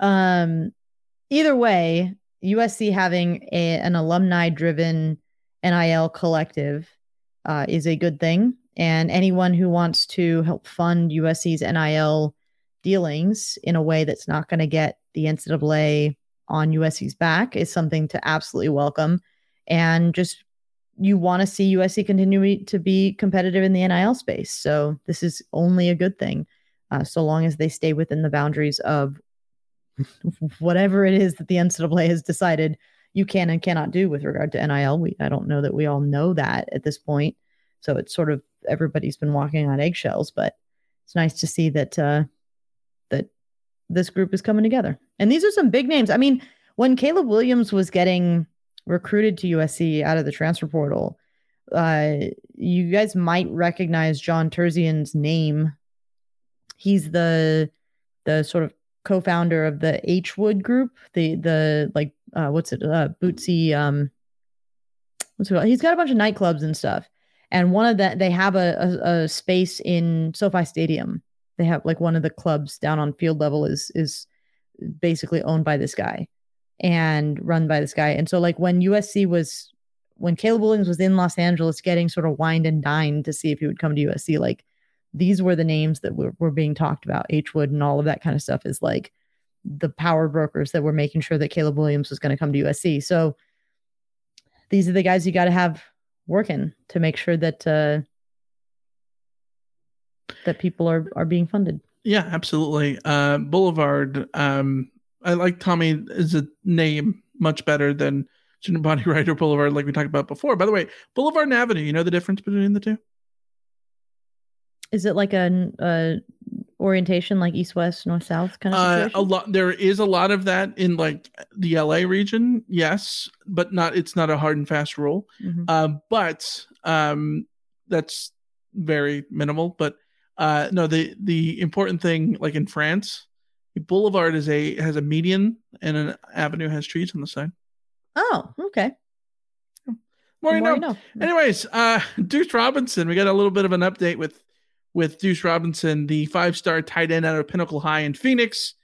Um either way usc having a, an alumni driven nil collective uh, is a good thing. And anyone who wants to help fund usc's nil dealings in a way that's not going to get the ncaa on usc's back is something to absolutely welcome. And just you want to see usc continue to be competitive in the nil space so this is only a good thing uh, so long as they stay within the boundaries of <laughs> whatever it is that the NCAA has decided you can and cannot do with regard to NIL. We I don't know that we all know that at this point. So it's sort of everybody's been walking on eggshells, but it's nice to see that uh, that this group is coming together. And these are some big names. I mean, when Caleb Williams was getting recruited to USC out of the transfer portal, uh, you guys might recognize John Terzian's name. He's the the sort of co-founder of the H Wood group, the the like uh what's it uh Bootsy um what's it he's got a bunch of nightclubs and stuff. And one of that they have a, a, a space in SoFi Stadium. They have like one of the clubs down on field level is is basically owned by this guy and run by this guy. And so like when USC was when Caleb Williams was in Los Angeles getting sort of wined and dined to see if he would come to USC, like these were the names that were, were being talked about. H Wood and all of that kind of stuff is like the power brokers that were making sure that Caleb Williams was going to come to USC. So these are the guys you got to have working to make sure that uh, that people are are being funded.
Yeah, absolutely. Uh, Boulevard. Um, I like Tommy as a name much better than Student Body Writer Boulevard, like we talked about before. By the way, Boulevard and Avenue. You know the difference between the two?
Is it like an a orientation like east west north south kind of
Uh, a lot. There is a lot of that in like the LA region. Yes, but not. It's not a hard and fast rule.
Mhm.
Uh, but um, that's very minimal. But uh, no, the the important thing, like in France, boulevard is a has a median and an avenue has trees on the side.
oh, okay.
More, you know.
know.
Anyways, uh, Deuce Robinson, we got a little bit of an update with with Deuce Robinson, the five star tight end out of Pinnacle High in Phoenix.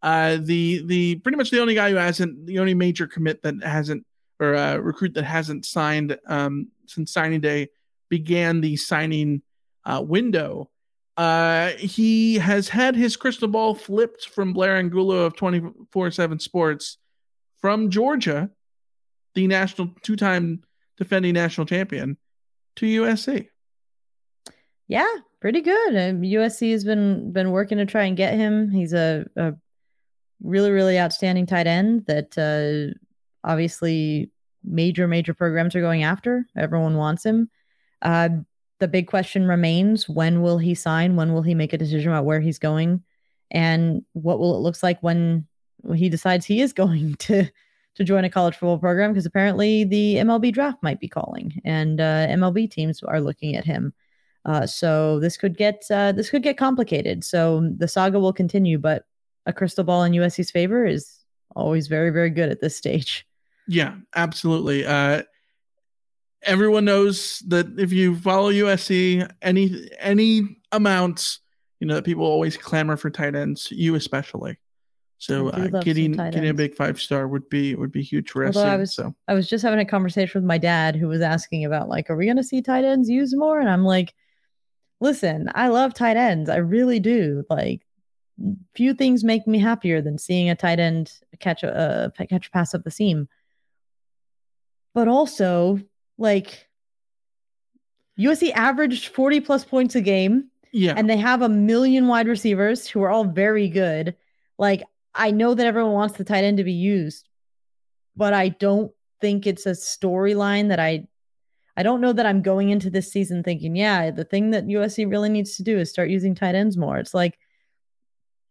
Uh, the the pretty much the only guy who hasn't the only major commit that hasn't or uh, recruit that hasn't signed um, since signing day began the signing uh, window. Uh, he has had his crystal ball flipped from Blair Angulo of 24 7 Sports from Georgia, the national two time defending national champion, to USC.
Yeah, pretty good. Um, USC has been been working to try and get him. He's a, a really really outstanding tight end that uh, obviously major major programs are going after. Everyone wants him. Uh, the big question remains: When will he sign? When will he make a decision about where he's going? And what will it looks like when when he decides he is <laughs> going to to join a college football program? Because apparently the MLB draft might be calling, and uh, MLB teams are looking at him. Uh, so this could get uh, this could get complicated. So the saga will continue, but a crystal ball in USC's favor is always very, very good at this stage.
Yeah, absolutely. Uh, everyone knows that if you follow USC, any any amounts, you know that people always clamor for tight ends. You especially. So uh, getting getting a big five star would be would be huge for
Although
SC.
I was
so
I was just having a conversation with my dad who was asking about like, are we gonna see tight ends used more? And I'm like, listen, I love tight ends. I really do. Like few things make me happier than seeing a tight end catch a uh, catch a pass up the seam. But also, like USC averaged 40 plus points a game
yeah,
and they have a million wide receivers who are all very good. Like I know that everyone wants the tight end to be used, but I don't think it's a storyline that I I don't know that I'm going into this season thinking, yeah, the thing that USC really needs to do is start using tight ends more. It's like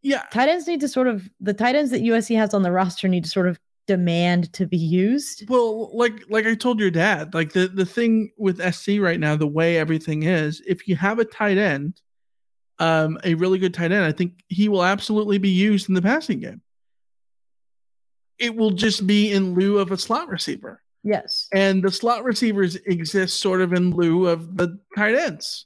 yeah,
tight ends need to sort of the tight ends that USC has on the roster need to sort of demand to be used.
Well, like like I told your dad, like the the thing with SC right now, the way everything is, if you have a tight end, um, a really good tight end, I think he will absolutely be used in the passing game. It will just be in lieu of a slot receiver,
Yes.
and the slot receivers exist sort of in lieu of the tight ends.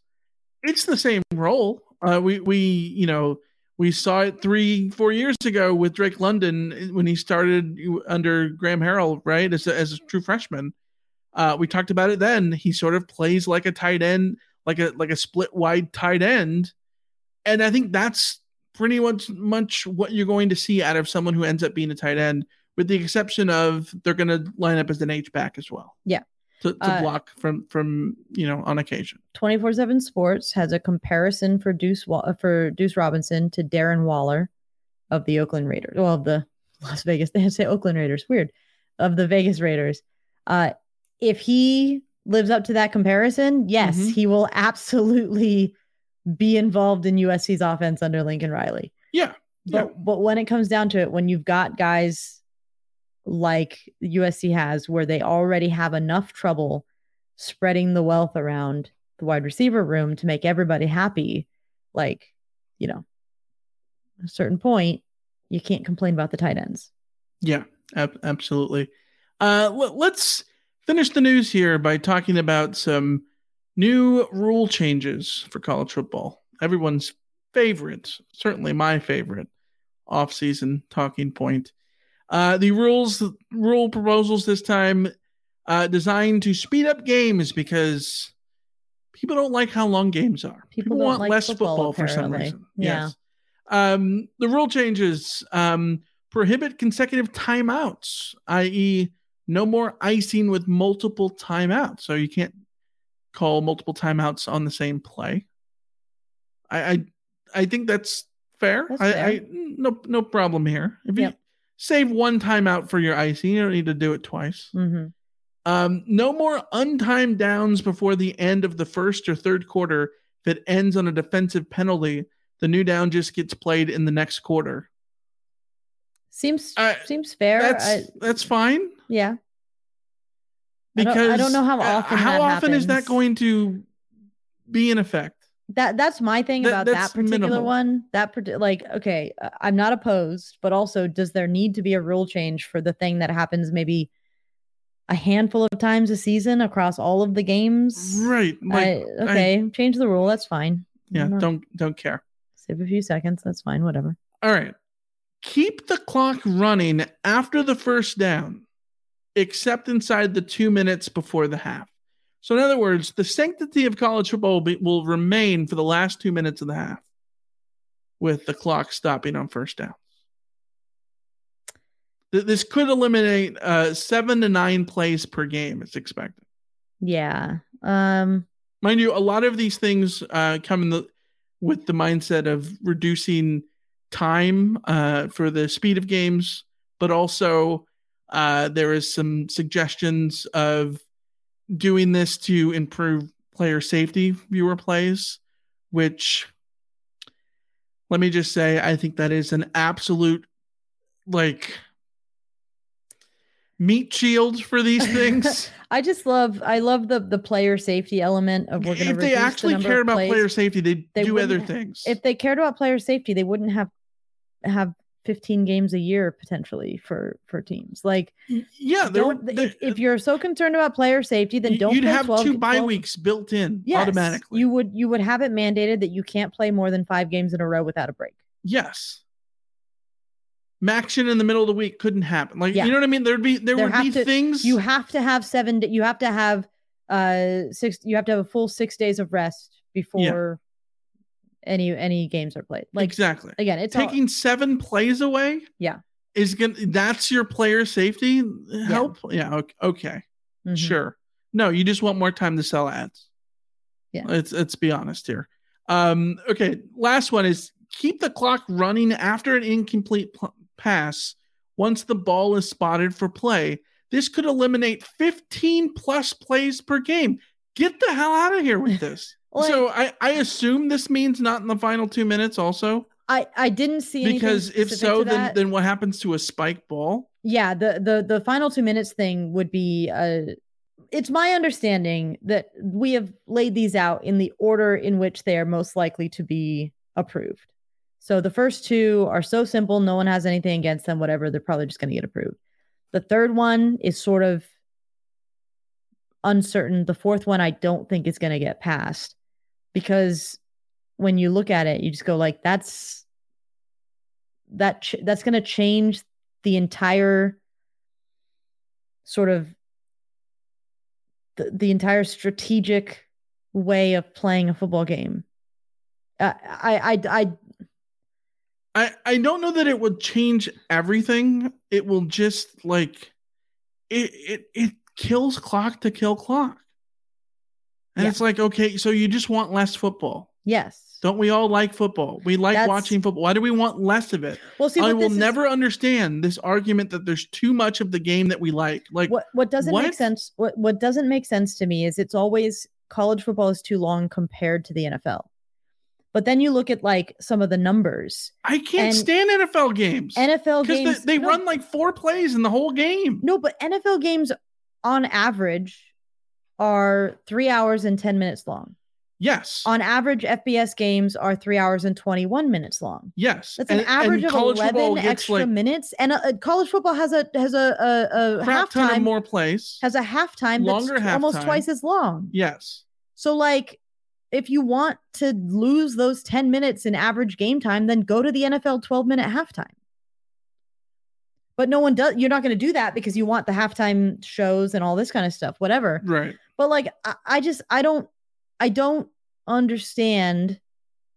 It's the same role. Uh, we we you know we saw it three four years ago with Drake London when he started under Graham Harrell, right as a, as a true freshman. Uh, we talked about it then. He sort of plays like a tight end, like a like a split wide tight end, and I think that's pretty much much what you're going to see out of someone who ends up being a tight end, with the exception of they're going to line up as an H back as well.
Yeah.
To, to
Uh,
block from from you know on occasion.
24 7 Sports has a comparison for Deuce, for Deuce Robinson to Darren Waller of the Oakland Raiders. Well, of the <laughs> Las Vegas, they say Oakland Raiders, weird, of the Vegas Raiders. Uh, if he lives up to that comparison, yes,
Mhm.
he will absolutely be involved in USC's offense under Lincoln Riley.
Yeah, yeah.
But, but when it comes down to it, when you've got guys like USC has, where they already have enough trouble spreading the wealth around the wide receiver room to make everybody happy, like, you know, a certain point, you can't complain about the tight ends.
Yeah, ab- absolutely. Uh, l- let's finish the news here by talking about some new rule changes for college football. Everyone's favorite, certainly my favorite, off-season talking point. Uh, the rules, rule proposals this time, uh, designed to speed up games because people don't like how long games are.
People don't
want
like
less
football,
football, for some reason.
Yeah.
Yes. Um, the rule changes um, prohibit consecutive timeouts, i.e., no more icing with multiple timeouts. So you can't call multiple timeouts on the same play. I I, I think that's fair.
That's
I. I no no problem here. If
Yep.
you save one timeout for your icing, you don't need to do it twice.
Mm-hmm.
Um, no more untimed downs before the end of the first or third quarter. If it ends on a defensive penalty, the new down just gets played in the next quarter.
Seems
Uh,
seems fair.
That's
I,
that's fine
yeah. I
because
don't- I don't know how
uh,
often
how
that
often is that going to be in effect?
That that's my thing about that particular
minimal.
one that like okay uh, i'm not opposed but also does there need to be a rule change for the thing that happens maybe a handful of times a season across all of the games
Right? Like,
I- okay change the rule that's fine
yeah. Don't don't care.
save a few seconds that's fine whatever
All right. Keep the clock running after the first down, except inside the two minutes before the half. So, in other words, the sanctity of college football will, be, will remain for the last two minutes of the half, with the clock stopping on first downs. Th- This could eliminate uh, seven to nine plays per game. It's expected.
yeah um
mind you, a lot of these things uh, come in the with the mindset of reducing time uh, for the speed of games, but also uh, there is some suggestions of doing this to improve player safety, viewer plays, which let me just say, I think that is an absolute like meat shield for these <laughs> things.
i just love i love the the player safety element of we're
if they
the
actually
number
cared about
plays.
player safety, they'd
They
do other things.
if they cared about player safety, they wouldn't have have 15 games a year potentially for for teams. Like
yeah, there
don't,
there,
if, if you're so concerned about player safety, then don't
you'd have
12
two bye
12
weeks built in
Yes,
automatically.
You would you would have it mandated that you can't play more than five games in a row without a break.
Yes. MACtion in the middle of the week couldn't happen. Like
Yeah.
you know what I mean? There'd be there, would be
to-
things
You have to have seven. You have to have uh six. You have to have a full six days of rest before any any games are played. Like
exactly.
again, it's all-
taking seven plays away
yeah.
is gonna that's your player safety help. Yeah, okay, okay.
Mhm.
Sure. No, you just want more time to sell ads.
Yeah.
Let's let's be honest here. Um, okay, last one is keep the clock running after an incomplete pl- pass once the ball is spotted for play. This could eliminate 15 plus plays per game. Get the hell out of here with <laughs> this. So I, I assume this means not in the final two minutes also.
I I didn't see
Because if so, then then what happens to a spike ball?
yeah the the the final two minutes thing would be uh it's my understanding that we have laid these out in the order in which they are most likely to be approved. So the first two are so simple no one has anything against them whatever they're probably just going to get approved. The third one is sort of uncertain. The fourth one i don't think is going to get passed because when you look at it you just go like that's that ch- that's going to change the entire sort of the, the entire strategic way of playing a football game. Uh, I, I, I,
I I don't know that it would change everything. It will just like it it it kills clock to kill clock. And
Yeah.
it's like, okay, so you just want less football.
yes.
Don't we all like football? We like
That's-
watching football. Why do we want less of it?
Well, see,
I will
this is-
never understand this argument that there's too much of the game that we like. Like
what what doesn't make sense what what doesn't make sense to me is it's always college football is too long compared to the NFL. But then you look at like some of the numbers.
I can't stand NFL games.
NFL games
they, they
no,
run like four plays in the whole game.
No, but NFL games on average are 3 hours and 10 minutes long.
Yes.
On average FBS games are 3 hours and 21 minutes long.
yes.
That's an
And- and
average of 11 extra
like,
minutes and uh, uh, college football has a has a a, a halftime
more plays.
has a halftime
Longer
that's almost twice as long.
Yes.
So like if you want to lose those 10 minutes in average game time, then go to the NFL 12 minute halftime. But no one does you're not going to do that because you want the halftime shows and all this kind of stuff, whatever.
Right.
But like I, I just I don't I don't understand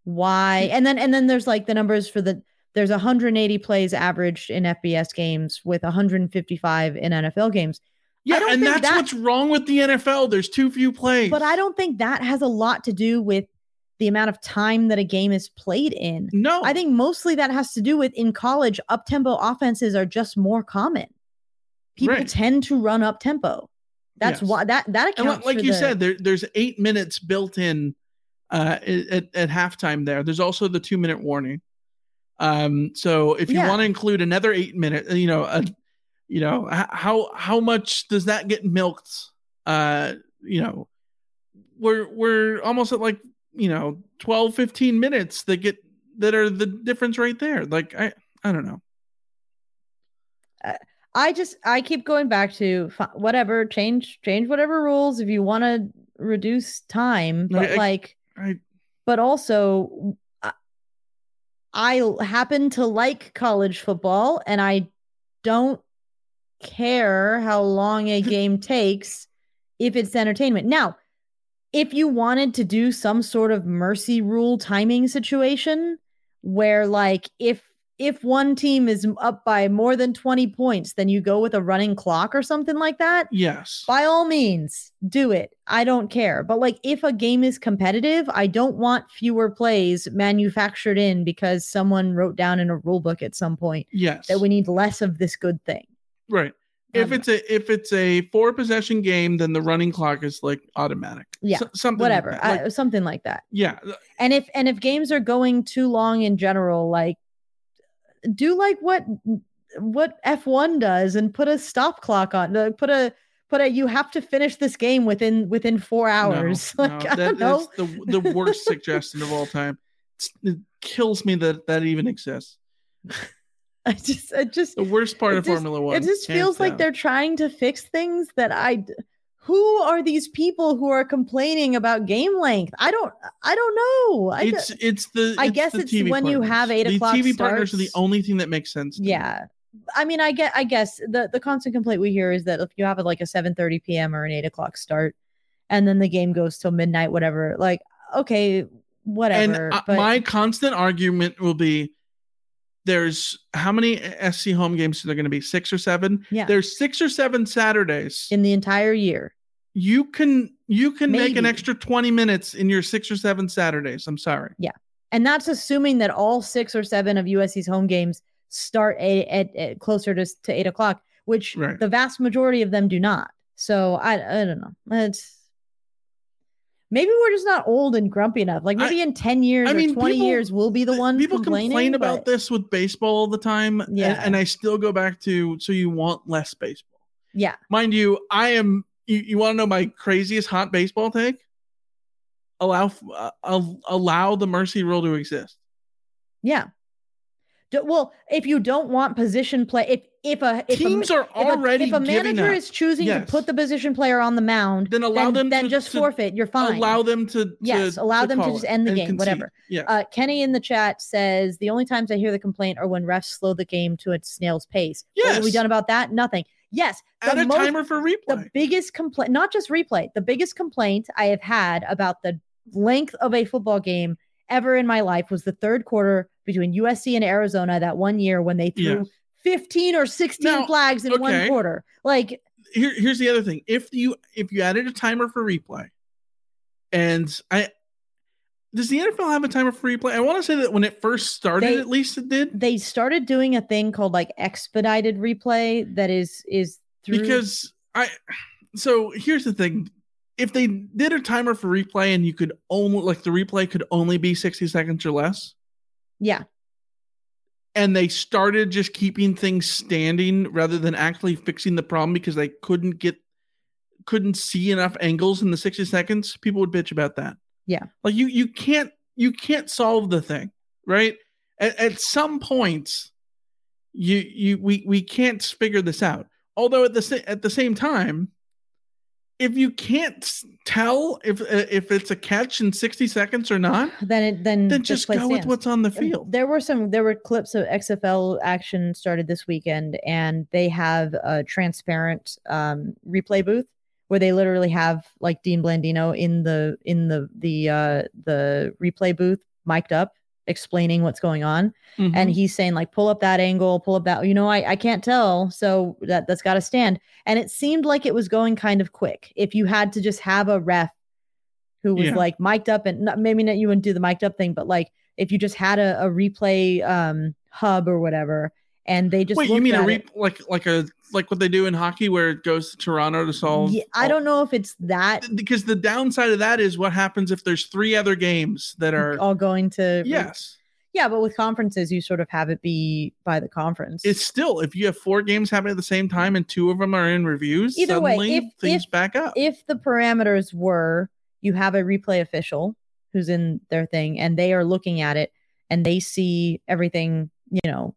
why. And then and then there's like the numbers for the there's 180 plays averaged in FBS games with 155 in NFL games.
Yeah, and that's
that-
what's wrong with the NFL. There's too few plays.
But I don't think that has a lot to do with the amount of time that a game is played in.
No.
I think mostly that has to do with in college, up tempo offenses are just more common. People
Right.
tend to run up tempo. That's
Yes.
why that that accounts
like, like you
the-
said, there, there's eight minutes built in uh, at, at halftime there. There's also the two minute warning. Um, so if you
Yeah.
want to include another eight minute, you know, uh, you know, how how much does that get milked? Uh, you know, we're we're almost at like you know 12 15 minutes that get that are the difference right there like i i don't know
I just I keep going back to whatever change change whatever rules if you want to reduce time, but
I-
like
I
but also I- I happen to like college football and I don't care how long a <laughs> game takes if it's entertainment. Now, if you wanted to do some sort of mercy rule timing situation where like if if one team is up by more than 20 points, then you go with a running clock or something like that
yes.
by all means do it. I don't care. But like if a game is competitive i don't want fewer plays manufactured in because someone wrote down in a rule book at some point
yes.
that we need less of this good thing.
Right if it's a if it's a four possession game then the running clock is like automatic.
Yeah
S- something
whatever.
like. Like,
something like that.
Yeah.
And if and if games are going too long in general like do like what what f1 does and put a stop clock on uh, put a put a you have to finish this game within within four hours.
No, <laughs>
like
no, that- that's the, the worst suggestion of all time. It's- it kills me that that even exists <laughs> <laughs>
I just, it just,
The worst part of
just-
Formula One.
It just feels like they're trying to fix things that I. Who are these people who are complaining about game length? I don't. I don't know. I
It's it's the.
I
it's
guess
the
it's
TV
when you have eight
the
o'clock
TV partners are the only thing that makes sense. to me.
yeah. I mean, I get. I guess the the constant complaint we hear is that if you have like a seven thirty p.m. or an eight o'clock start, and then the game goes till midnight, whatever. Like, okay, whatever.
And
but
my constant argument will be there's how many SC home games are there going to be? Six or seven?
Yeah.
There's six or seven Saturdays.
in the entire year,
You can you can make an extra 20 minutes in your six or seven Saturdays. I'm sorry. Yeah.
And that's assuming that all six or seven of USC's home games start a, at, at closer to, to eight o'clock, which
Right.
the vast majority of them do not. So I I don't know. It's maybe we're just not old and grumpy enough. Like
I-
maybe in ten years
I
or
mean,
twenty
people-
years we'll be the ones
People
complaining.
complain about this with baseball all the time.
Yeah.
And, I still go back to so you want less baseball.
Yeah,
Mind you, I am you, you want to know my craziest hot baseball take? Allow uh, allow the mercy rule to exist.
yeah. Well, if you don't want position play, if if a if
Teams
a,
are
if a-
already
if a manager is choosing
Yes.
to put the position player on the mound,
Then allow them
then
to-
just
to
forfeit. You're fine.
Allow them to, to
Yes, allow them to just end the game,
concede.
whatever.
Yeah.
Uh, Kenny in the chat says the only times I hear the complaint are when refs slow the game to a snail's pace. What have we done about that? Nothing. Yes, the
Add a
most-
timer for replay.
the biggest complaint, not just replay, the biggest complaint I have had about the length of a football game ever in my life was the third quarter between USC and Arizona that one year when they threw
Yes.
15 or 16
Now,
flags in one quarter. Like,
Here, here's the other thing. If you if you added a timer for replay, and I does the NFL have a timer for replay? I want to say that when it first started,
They-
at least it did.
they started doing a thing called like expedited replay that is is through
because I so here's the thing. If they did a timer for replay and you could only like the replay could only be 60 seconds or less,
yeah
and they started just keeping things standing rather than actually fixing the problem because they couldn't get couldn't see enough angles in the 60 seconds, people would bitch about that.
Yeah.
Like you you can't you can't solve the thing, right? At, at some points you you we we can't figure this out. Although at the at the same time if you can't tell if uh, if it's a catch in 60 seconds or not, <sighs>
then it then
then just go with what's on the field.
There were some there were clips of XFL action started this weekend and they have a transparent um replay booth where they literally have like Dean Blandino in the in the the uh the replay booth mic'd up explaining what's going on and
Mhm.
he's saying like pull up that angle pull up that you know I, I can't tell so that that's got to stand and it seemed like it was going kind of quick if you had to just have a ref who was
Yeah.
like mic'd up and not, maybe not you wouldn't do the mic'd up thing but like if you just had a, a replay um hub or whatever and they just
Wait, you mean a re-
it-
like like a like what they do in hockey where it goes to Toronto to solve?
Yeah, I don't know if it's that
because the downside of that is what happens if there's three other games that are
all going to
yes.
yeah but with conferences you sort of have it be by the conference
It's still if you have four games happening at the same time and two of them are in reviews.
Either way, if-
things
if-
back up.
if the parameters were you have a replay official who's in their thing and they are looking at it and they see everything, you know,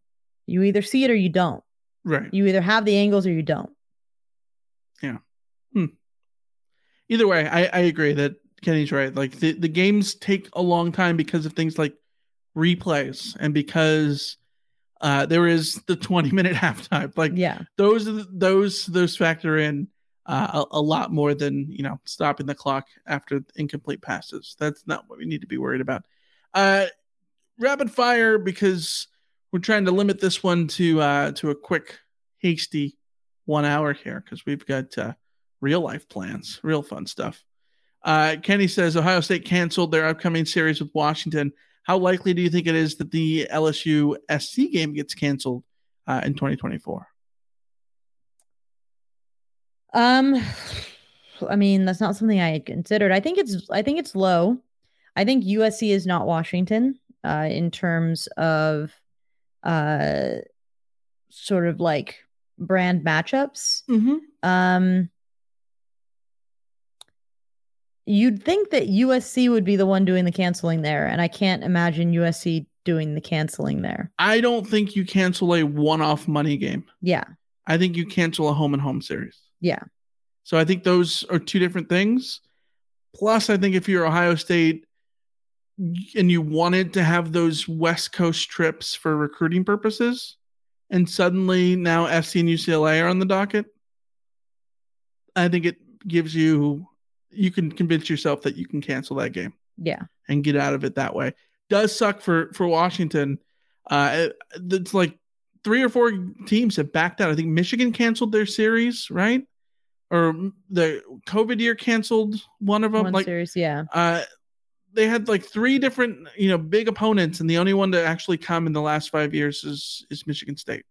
you either see it or you don't.
right.
You either have the angles or you don't. Yeah. Hmm.
Either way, I, I agree that Kenny's right. Like the, the games take a long time because of things like replays and because uh, there is the 20 minute <laughs> halftime. Like
Yeah.
those those those factor in uh, a, a lot more than you know stopping the clock after incomplete passes. That's not what we need to be worried about. Uh, rapid fire because we're trying to limit this one to uh, to a quick, hasty one hour here because we've got uh, real life plans, real fun stuff. Uh, Kenny says Ohio State canceled their upcoming series with Washington. How likely do you think it is that the LSU SC game gets canceled uh, in 2024?
Um I mean, that's not something I had considered. I think it's I think it's low. I think USC is not Washington uh in terms of uh sort of like brand matchups.
Mm-hmm.
Um, you'd think that USC would be the one doing the canceling there, and I can't imagine USC doing the canceling there.
I don't think you cancel a one-off money game.
Yeah.
I think you cancel a home and home series.
Yeah.
So I think those are two different things. Plus, I think if you're Ohio State and you wanted to have those West Coast trips for recruiting purposes, and suddenly now SC and UCLA are on the docket, I think it gives you you can convince yourself that you can cancel that game
Yeah.
and get out of it that way. Does suck for for Washington. Uh, it- it's like three or four teams have backed out. I think Michigan canceled their series, right? Or the COVID year canceled one of them.
One
like
series, yeah.
uh, they had like three different you know big opponents, and the only one to actually come in the last five years is is Michigan State.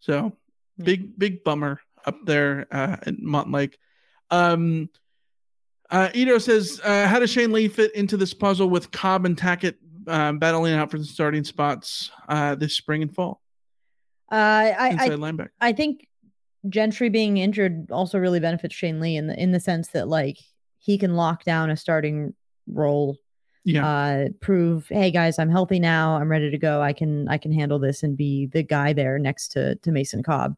So
Yeah.
big big bummer up there uh, in Montlake. Um, uh, Ito says, uh, "How does Shane Lee fit into this puzzle with Cobb and Tackett um, battling out for the starting spots uh, this spring and fall
Uh, I,
inside
I
linebacker?"
I think Gentry being injured also really benefits Shane Lee in the in the sense that like he can lock down a starting role,
Yeah,
uh, prove, hey guys, I'm healthy now, I'm ready to go. I can I can handle this and be the guy there next to to Mason Cobb.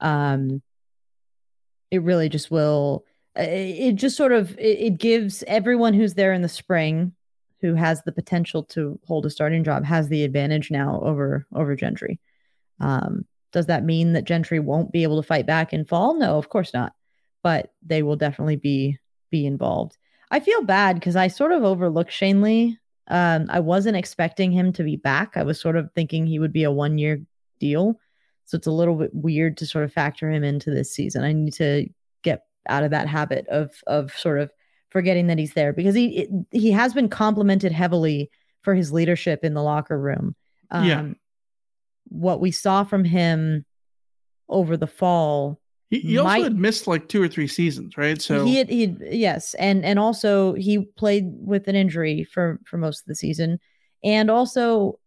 Um, it really just will. uh, It just sort of it, it gives everyone who's there in the spring who has the potential to hold a starting job has the advantage now over over Gentry. Um, does that mean that Gentry won't be able to fight back in fall? No, of course not. But they will definitely be be involved. I feel bad because I sort of overlooked Shane Lee. Um, I wasn't expecting him to be back. I was sort of thinking he would be a one year deal. So it's a little bit weird to sort of factor him into this season. I need to get out of that habit of of sort of forgetting that he's there because he it, he has been complimented heavily for his leadership in the locker room. Um,
Yeah.
What we saw from him over the fall
he, he also
might-
had missed like two or three seasons, right? So
he had, he had- yes, and and also he played with an injury for for most of the season, and also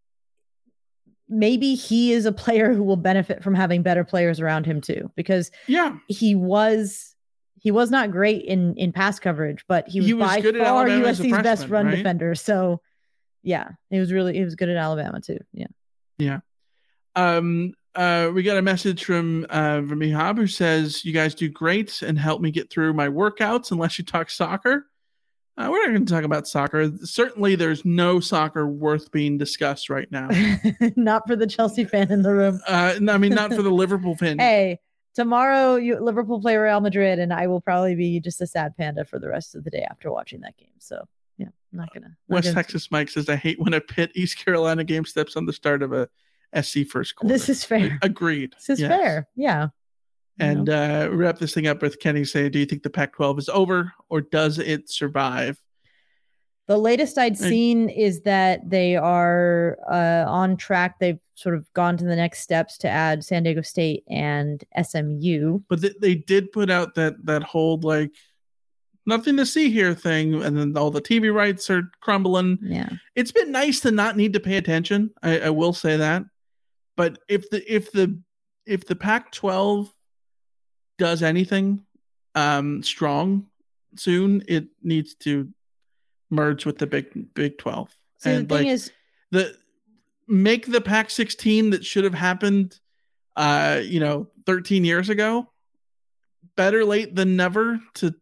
maybe he is a player who will benefit from having better players around him too, because
yeah,
he was he was not great in in pass coverage, but he was,
He was
by
good
far
Alabama as a
USC's best run
right?
defender. So yeah, he was really he was good at Alabama too. Yeah, yeah.
Um, uh, we got a message from uh, from Ihab who says, "You guys do great and help me get through my workouts. Unless you talk soccer, uh, we're not going to talk about soccer. Certainly, there's no soccer worth being discussed right now. <laughs>
not for the Chelsea fan in the room.
Uh, no, I mean, not for the <laughs> Liverpool fan.
Hey, tomorrow you Liverpool play Real Madrid, and I will probably be just a sad panda for the rest of the day after watching that game. So yeah, I'm not gonna. not
West
gonna-
Texas Mike says, "I hate when a Pitt East Carolina game steps on the start of a SC first quarter."
This is fair.
Agreed.
This is
Yes.
fair. Yeah.
And uh, wrap this thing up with Kenny saying, "Do you think the Pac-12 is over, or does it survive?"
The latest I'd seen is that they are uh, on track. They've sort of gone to the next steps to add San Diego State and SMU.
But they, they did put out that that whole like nothing to see here thing, and then all the TV rights are crumbling.
Yeah.
It's been nice to not need to pay attention. I, I will say that. But if the if the if the Pac-12 does anything um strong soon, it needs to merge with the Big Big 12.
So the thing
like
is,
the make the Pac 16 that should have happened uh you know 13 years ago better late than never to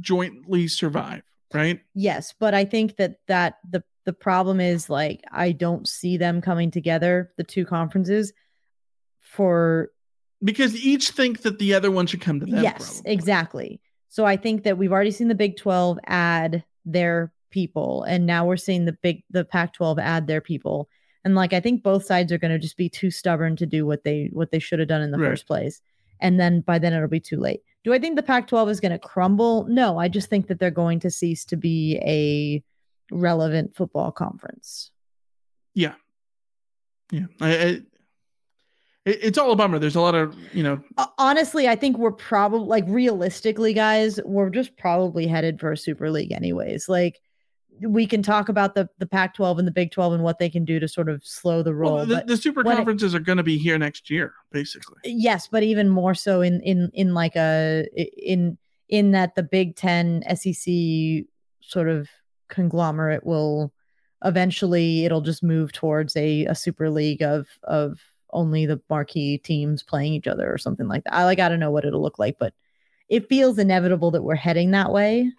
jointly survive right
yes, but I think that that the the problem is like I don't see them coming together, the two conferences, for
because each think that the other one should come to them
yes,
probably.
exactly. So I think that we've already seen the Big 12 add their people, and now we're seeing the big the Pac 12 add their people. And like I think both sides are going to just be too stubborn to do what they what they should have done in the
Right.
first place. And then by then it'll be too late. Do I think the Pac 12 is going to crumble? No, I just think that they're going to cease to be a relevant football conference.
yeah yeah I, I it, it's all a bummer there's a lot of you know
honestly, I think we're probably like realistically, guys, we're just probably headed for a super league, anyways. Like we can talk about the the Pac-12 and the Big 12 and what they can do to sort of slow the roll.
well, the, the super
when it-
conferences are going to be here next year basically
yes, but even more so in in in like a in in that the Big 10 SEC sort of conglomerate will eventually it'll just move towards a, a super league of of only the marquee teams playing each other or something like that. I like I don't know what it'll look like, but it feels inevitable that we're heading that way.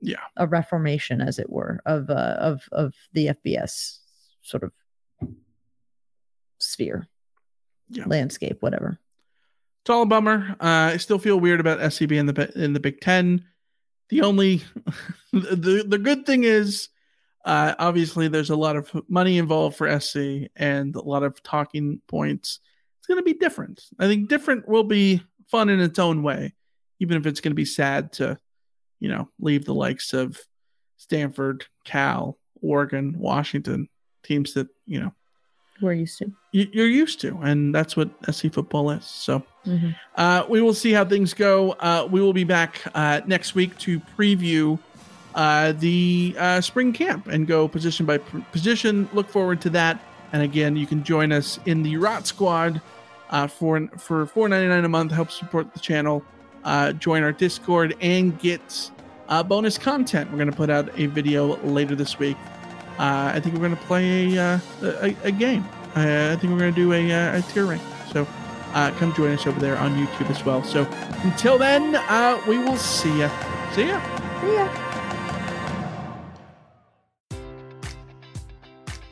Yeah.
A reformation, as it were, of uh, of of the FBS sort of sphere,
Yeah.
landscape, whatever.
It's all a bummer. Uh, I still feel weird about SCB in the in the Big Ten. The only <laughs> the the good thing is, uh, obviously, there's a lot of money involved for SC and a lot of talking points. It's going to be different. I think different will be fun in its own way, even if it's going to be sad to, you know, leave the likes of Stanford, Cal, Oregon, Washington teams that you know
We're used to.
you- you're used to, and that's what SC football is. So.
Mhm.
Uh, we will see how things go. Uh, we will be back uh, next week to preview uh, the uh, spring camp and go position by position. Look forward to that. And again, you can join us in the Rot Squad uh, for for four ninety nine a month. Help support the channel. Uh, join our Discord and get uh, bonus content. We're going to put out a video later this week. Uh, I think we're going to play a, uh, a, a game. Uh, I think we're going to do a, uh, a tier rank. So come join us over there on YouTube as well. So until then, we will see ya. See ya.
See ya.